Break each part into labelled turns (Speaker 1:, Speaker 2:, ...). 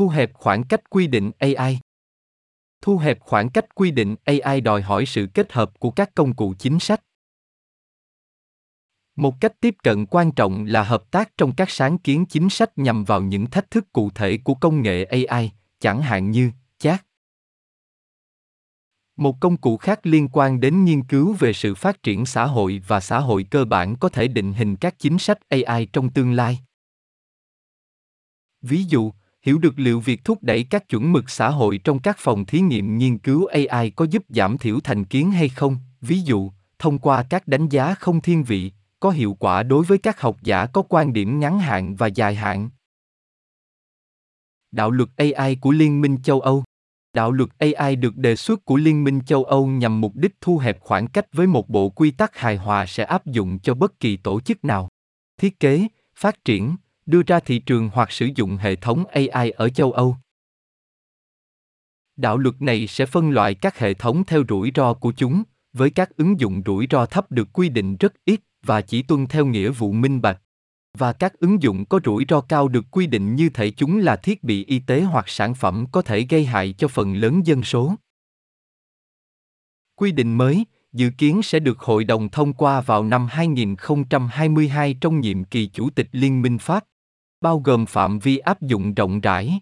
Speaker 1: Thu hẹp khoảng cách quy định AI. Thu hẹp khoảng cách quy định AI đòi hỏi sự kết hợp của các công cụ chính sách. Một cách tiếp cận quan trọng là hợp tác trong các sáng kiến chính sách nhằm vào những thách thức cụ thể của công nghệ AI, chẳng hạn như chat. Một công cụ khác liên quan đến nghiên cứu về sự phát triển xã hội và xã hội cơ bản có thể định hình các chính sách AI trong tương lai. Ví dụ, hiểu được liệu việc thúc đẩy các chuẩn mực xã hội trong các phòng thí nghiệm nghiên cứu AI có giúp giảm thiểu thành kiến hay không, ví dụ, thông qua các đánh giá không thiên vị, có hiệu quả đối với các học giả có quan điểm ngắn hạn và dài hạn. Đạo luật AI của Liên minh châu Âu Đạo luật AI được đề xuất của Liên minh châu Âu nhằm mục đích thu hẹp khoảng cách với một bộ quy tắc hài hòa sẽ áp dụng cho bất kỳ tổ chức nào. Thiết kế, phát triển, đưa ra thị trường hoặc sử dụng hệ thống AI ở châu Âu. Đạo luật này sẽ phân loại các hệ thống theo rủi ro của chúng, với các ứng dụng rủi ro thấp được quy định rất ít và chỉ tuân theo nghĩa vụ minh bạch. Và các ứng dụng có rủi ro cao được quy định như thể chúng là thiết bị y tế hoặc sản phẩm có thể gây hại cho phần lớn dân số. Quy định mới dự kiến sẽ được Hội đồng thông qua vào năm 2022 trong nhiệm kỳ Chủ tịch Liên minh Pháp, bao gồm phạm vi áp dụng rộng rãi.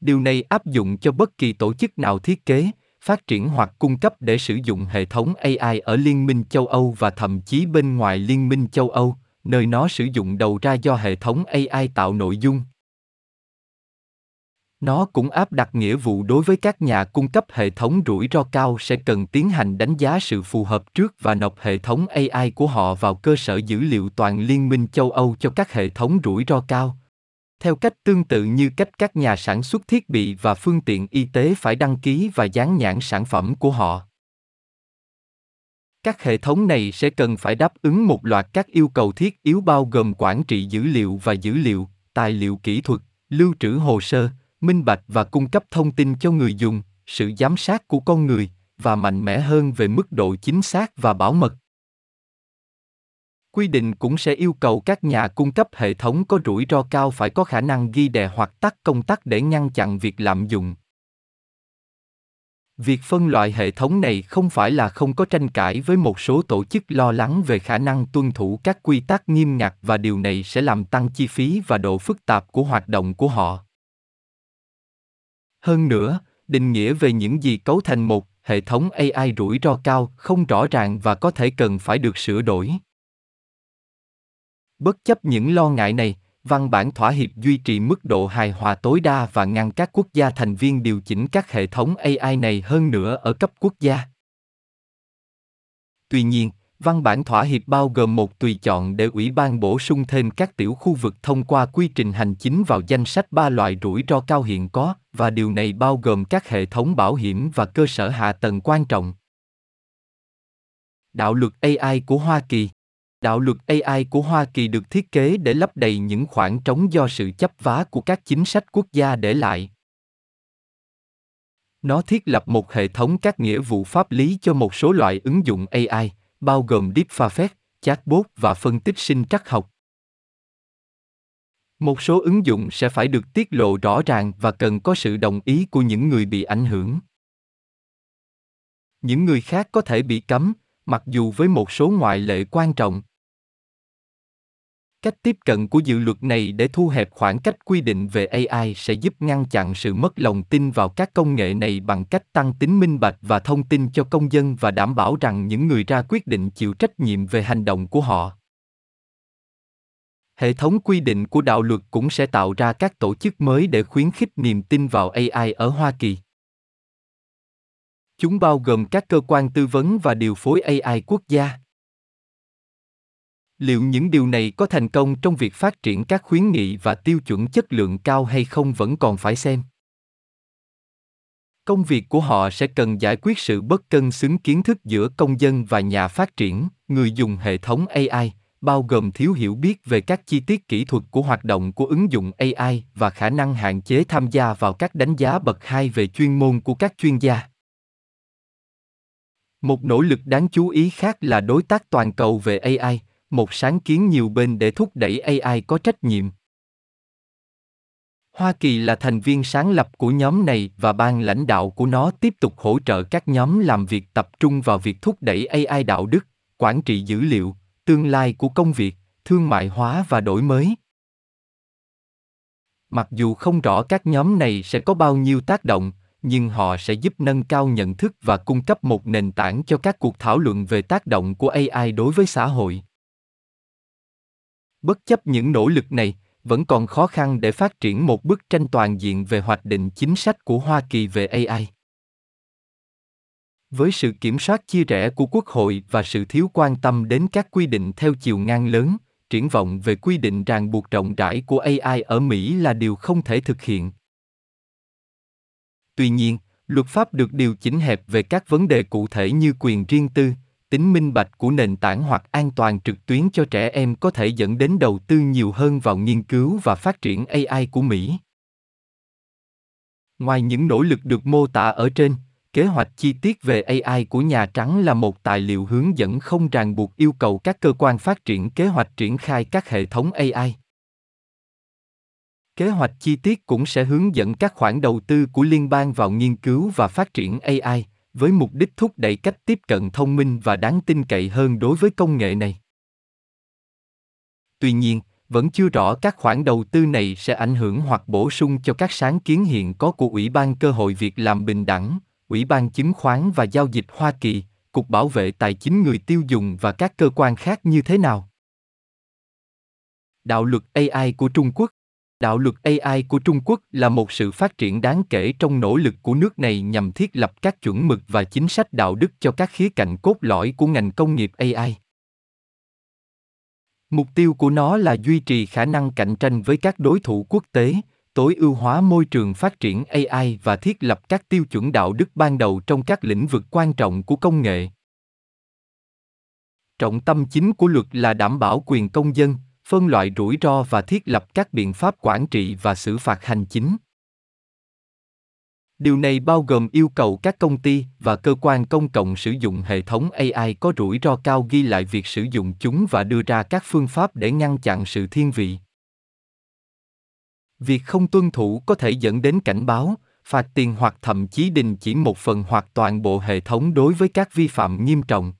Speaker 1: Điều này áp dụng cho bất kỳ tổ chức nào thiết kế, phát triển hoặc cung cấp để sử dụng hệ thống AI ở Liên minh châu Âu và thậm chí bên ngoài Liên minh châu Âu, nơi nó sử dụng đầu ra do hệ thống AI tạo nội dung. Nó cũng áp đặt nghĩa vụ đối với các nhà cung cấp hệ thống rủi ro cao sẽ cần tiến hành đánh giá sự phù hợp trước và nộp hệ thống AI của họ vào cơ sở dữ liệu toàn Liên minh châu Âu cho các hệ thống rủi ro cao. Theo cách tương tự như cách các nhà sản xuất thiết bị và phương tiện y tế phải đăng ký và dán nhãn sản phẩm của họ. Các hệ thống này sẽ cần phải đáp ứng một loạt các yêu cầu thiết yếu bao gồm quản trị dữ liệu và dữ liệu, tài liệu kỹ thuật, lưu trữ hồ sơ, minh bạch và cung cấp thông tin cho người dùng, sự giám sát của con người và mạnh mẽ hơn về mức độ chính xác và bảo mật. Quy định cũng sẽ yêu cầu các nhà cung cấp hệ thống có rủi ro cao phải có khả năng ghi đè hoặc tắt công tắc để ngăn chặn việc lạm dụng. Việc phân loại hệ thống này không phải là không có tranh cãi với một số tổ chức lo lắng về khả năng tuân thủ các quy tắc nghiêm ngặt và điều này sẽ làm tăng chi phí và độ phức tạp của hoạt động của họ. Hơn nữa, định nghĩa về những gì cấu thành một hệ thống AI rủi ro cao không rõ ràng và có thể cần phải được sửa đổi. Bất chấp những lo ngại này, văn bản thỏa hiệp duy trì mức độ hài hòa tối đa và ngăn các quốc gia thành viên điều chỉnh các hệ thống AI này hơn nữa ở cấp quốc gia. Tuy nhiên, văn bản thỏa hiệp bao gồm một tùy chọn để ủy ban bổ sung thêm các tiểu khu vực thông qua quy trình hành chính vào danh sách ba loại rủi ro cao hiện có, và điều này bao gồm các hệ thống bảo hiểm và cơ sở hạ tầng quan trọng. Đạo luật AI của Hoa Kỳ Đạo luật AI của Hoa Kỳ được thiết kế để lấp đầy những khoảng trống do sự chấp vá của các chính sách quốc gia để lại. Nó thiết lập một hệ thống các nghĩa vụ pháp lý cho một số loại ứng dụng AI, bao gồm deepfake, chatbot và phân tích sinh trắc học. Một số ứng dụng sẽ phải được tiết lộ rõ ràng và cần có sự đồng ý của những người bị ảnh hưởng. Những người khác có thể bị cấm, mặc dù với một số ngoại lệ quan trọng. Cách tiếp cận của dự luật này để thu hẹp khoảng cách quy định về AI sẽ giúp ngăn chặn sự mất lòng tin vào các công nghệ này bằng cách tăng tính minh bạch và thông tin cho công dân và đảm bảo rằng những người ra quyết định chịu trách nhiệm về hành động của họ. Hệ thống quy định của đạo luật cũng sẽ tạo ra các tổ chức mới để khuyến khích niềm tin vào AI ở Hoa Kỳ. Chúng bao gồm các cơ quan tư vấn và điều phối AI quốc gia liệu những điều này có thành công trong việc phát triển các khuyến nghị và tiêu chuẩn chất lượng cao hay không vẫn còn phải xem. Công việc của họ sẽ cần giải quyết sự bất cân xứng kiến thức giữa công dân và nhà phát triển, người dùng hệ thống ai bao gồm thiếu hiểu biết về các chi tiết kỹ thuật của hoạt động của ứng dụng ai và khả năng hạn chế tham gia vào các đánh giá bậc hai về chuyên môn của các chuyên gia. Một nỗ lực đáng chú ý khác là đối tác toàn cầu về ai một sáng kiến nhiều bên để thúc đẩy AI có trách nhiệm. Hoa Kỳ là thành viên sáng lập của nhóm này và ban lãnh đạo của nó tiếp tục hỗ trợ các nhóm làm việc tập trung vào việc thúc đẩy AI đạo đức, quản trị dữ liệu, tương lai của công việc, thương mại hóa và đổi mới. Mặc dù không rõ các nhóm này sẽ có bao nhiêu tác động, nhưng họ sẽ giúp nâng cao nhận thức và cung cấp một nền tảng cho các cuộc thảo luận về tác động của AI đối với xã hội. Bất chấp những nỗ lực này, vẫn còn khó khăn để phát triển một bức tranh toàn diện về hoạch định chính sách của Hoa Kỳ về AI. Với sự kiểm soát chia rẽ của Quốc hội và sự thiếu quan tâm đến các quy định theo chiều ngang lớn, triển vọng về quy định ràng buộc rộng rãi của AI ở Mỹ là điều không thể thực hiện. Tuy nhiên, luật pháp được điều chỉnh hẹp về các vấn đề cụ thể như quyền riêng tư, tính minh bạch của nền tảng hoặc an toàn trực tuyến cho trẻ em có thể dẫn đến đầu tư nhiều hơn vào nghiên cứu và phát triển AI của Mỹ. Ngoài những nỗ lực được mô tả ở trên, kế hoạch chi tiết về AI của Nhà Trắng là một tài liệu hướng dẫn không ràng buộc yêu cầu các cơ quan phát triển kế hoạch triển khai các hệ thống AI. Kế hoạch chi tiết cũng sẽ hướng dẫn các khoản đầu tư của liên bang vào nghiên cứu và phát triển AI, với mục đích thúc đẩy cách tiếp cận thông minh và đáng tin cậy hơn đối với công nghệ này. Tuy nhiên, vẫn chưa rõ các khoản đầu tư này sẽ ảnh hưởng hoặc bổ sung cho các sáng kiến hiện có của Ủy ban Cơ hội Việc làm Bình đẳng, Ủy ban Chứng khoán và Giao dịch Hoa Kỳ, Cục Bảo vệ Tài chính người tiêu dùng và các cơ quan khác như thế nào. Đạo luật AI của Trung Quốc Đạo luật AI của Trung Quốc là một sự phát triển đáng kể trong nỗ lực của nước này nhằm thiết lập các chuẩn mực và chính sách đạo đức cho các khía cạnh cốt lõi của ngành công nghiệp AI. Mục tiêu của nó là duy trì khả năng cạnh tranh với các đối thủ quốc tế, tối ưu hóa môi trường phát triển AI và thiết lập các tiêu chuẩn đạo đức ban đầu trong các lĩnh vực quan trọng của công nghệ. Trọng tâm chính của luật là đảm bảo quyền công dân, phân loại rủi ro và thiết lập các biện pháp quản trị và xử phạt hành chính. Điều này bao gồm yêu cầu các công ty và cơ quan công cộng sử dụng hệ thống AI có rủi ro cao ghi lại việc sử dụng chúng và đưa ra các phương pháp để ngăn chặn sự thiên vị. Việc không tuân thủ có thể dẫn đến cảnh báo, phạt tiền hoặc thậm chí đình chỉ một phần hoặc toàn bộ hệ thống đối với các vi phạm nghiêm trọng.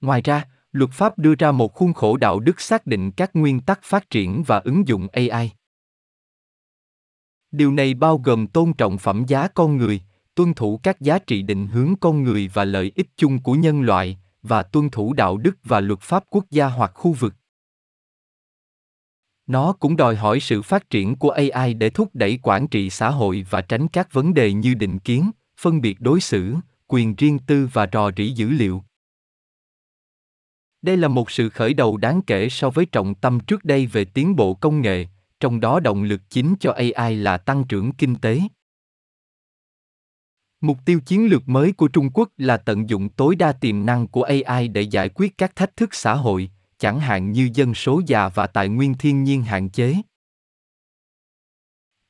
Speaker 1: Ngoài ra, luật pháp đưa ra một khuôn khổ đạo đức xác định các nguyên tắc phát triển và ứng dụng ai điều này bao gồm tôn trọng phẩm giá con người, tuân thủ các giá trị định hướng con người và lợi ích chung của nhân loại, và tuân thủ đạo đức và luật pháp quốc gia hoặc khu vực. Nó cũng đòi hỏi sự phát triển của ai để thúc đẩy quản trị xã hội và tránh các vấn đề như định kiến, phân biệt đối xử, quyền riêng tư và rò rỉ dữ liệu đây là một sự khởi đầu đáng kể so với trọng tâm trước đây về tiến bộ công nghệ, trong đó động lực chính cho AI là tăng trưởng kinh tế. Mục tiêu chiến lược mới của Trung Quốc là tận dụng tối đa tiềm năng của AI để giải quyết các thách thức xã hội, chẳng hạn như dân số già và tài nguyên thiên nhiên hạn chế.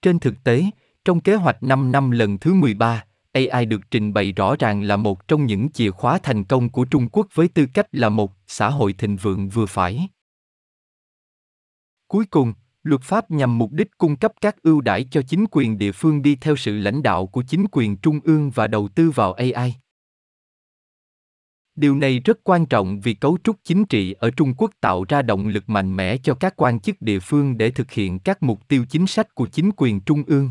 Speaker 1: Trên thực tế, trong kế hoạch 5 năm lần thứ 13, AI được trình bày rõ ràng là một trong những chìa khóa thành công của Trung Quốc với tư cách là một xã hội thịnh vượng vừa phải. Cuối cùng, luật pháp nhằm mục đích cung cấp các ưu đãi cho chính quyền địa phương đi theo sự lãnh đạo của chính quyền trung ương và đầu tư vào AI. Điều này rất quan trọng vì cấu trúc chính trị ở Trung Quốc tạo ra động lực mạnh mẽ cho các quan chức địa phương để thực hiện các mục tiêu chính sách của chính quyền trung ương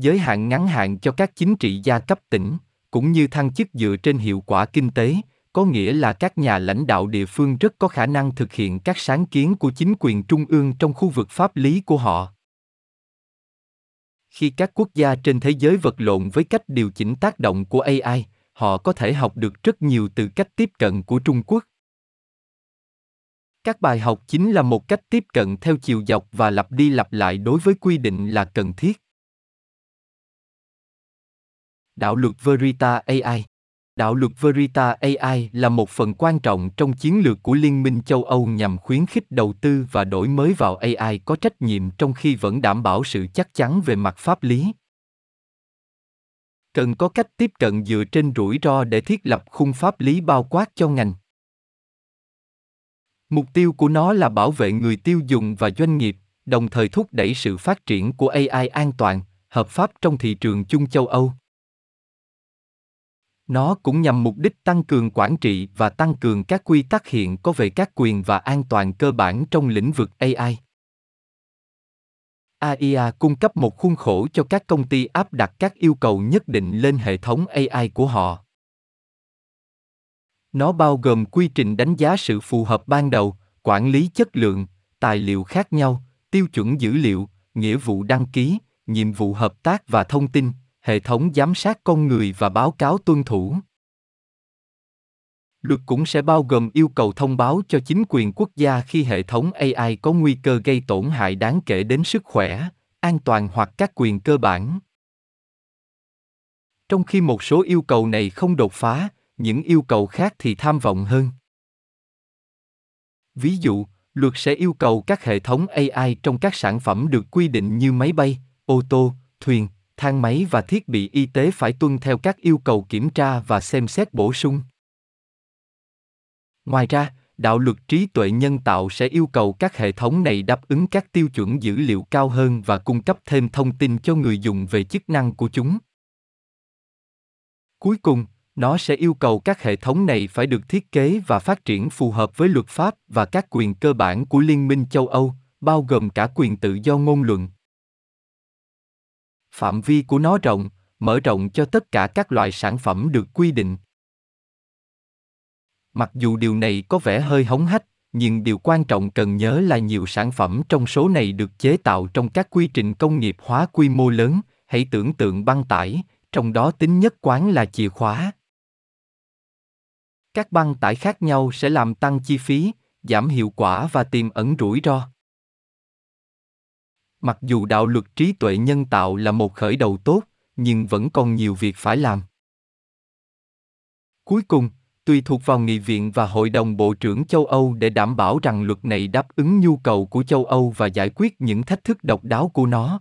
Speaker 1: giới hạn ngắn hạn cho các chính trị gia cấp tỉnh, cũng như thăng chức dựa trên hiệu quả kinh tế, có nghĩa là các nhà lãnh đạo địa phương rất có khả năng thực hiện các sáng kiến của chính quyền trung ương trong khu vực pháp lý của họ. Khi các quốc gia trên thế giới vật lộn với cách điều chỉnh tác động của AI, họ có thể học được rất nhiều từ cách tiếp cận của Trung Quốc. Các bài học chính là một cách tiếp cận theo chiều dọc và lặp đi lặp lại đối với quy định là cần thiết. Đạo luật Verita AI Đạo luật Verita AI là một phần quan trọng trong chiến lược của Liên minh châu Âu nhằm khuyến khích đầu tư và đổi mới vào AI có trách nhiệm trong khi vẫn đảm bảo sự chắc chắn về mặt pháp lý. Cần có cách tiếp cận dựa trên rủi ro để thiết lập khung pháp lý bao quát cho ngành. Mục tiêu của nó là bảo vệ người tiêu dùng và doanh nghiệp, đồng thời thúc đẩy sự phát triển của AI an toàn, hợp pháp trong thị trường chung châu Âu. Nó cũng nhằm mục đích tăng cường quản trị và tăng cường các quy tắc hiện có về các quyền và an toàn cơ bản trong lĩnh vực AI. AIA cung cấp một khuôn khổ cho các công ty áp đặt các yêu cầu nhất định lên hệ thống AI của họ. Nó bao gồm quy trình đánh giá sự phù hợp ban đầu, quản lý chất lượng, tài liệu khác nhau, tiêu chuẩn dữ liệu, nghĩa vụ đăng ký, nhiệm vụ hợp tác và thông tin, hệ thống giám sát con người và báo cáo tuân thủ. Luật cũng sẽ bao gồm yêu cầu thông báo cho chính quyền quốc gia khi hệ thống AI có nguy cơ gây tổn hại đáng kể đến sức khỏe, an toàn hoặc các quyền cơ bản. Trong khi một số yêu cầu này không đột phá, những yêu cầu khác thì tham vọng hơn. Ví dụ, luật sẽ yêu cầu các hệ thống AI trong các sản phẩm được quy định như máy bay, ô tô, thuyền, thang máy và thiết bị y tế phải tuân theo các yêu cầu kiểm tra và xem xét bổ sung. Ngoài ra, đạo luật trí tuệ nhân tạo sẽ yêu cầu các hệ thống này đáp ứng các tiêu chuẩn dữ liệu cao hơn và cung cấp thêm thông tin cho người dùng về chức năng của chúng. Cuối cùng, nó sẽ yêu cầu các hệ thống này phải được thiết kế và phát triển phù hợp với luật pháp và các quyền cơ bản của Liên minh châu Âu, bao gồm cả quyền tự do ngôn luận. Phạm vi của nó rộng, mở rộng cho tất cả các loại sản phẩm được quy định. Mặc dù điều này có vẻ hơi hống hách, nhưng điều quan trọng cần nhớ là nhiều sản phẩm trong số này được chế tạo trong các quy trình công nghiệp hóa quy mô lớn, hãy tưởng tượng băng tải, trong đó tính nhất quán là chìa khóa. Các băng tải khác nhau sẽ làm tăng chi phí, giảm hiệu quả và tiềm ẩn rủi ro. Mặc dù đạo luật trí tuệ nhân tạo là một khởi đầu tốt, nhưng vẫn còn nhiều việc phải làm. Cuối cùng, tùy thuộc vào nghị viện và hội đồng bộ trưởng châu Âu để đảm bảo rằng luật này đáp ứng nhu cầu của châu Âu và giải quyết những thách thức độc đáo của nó.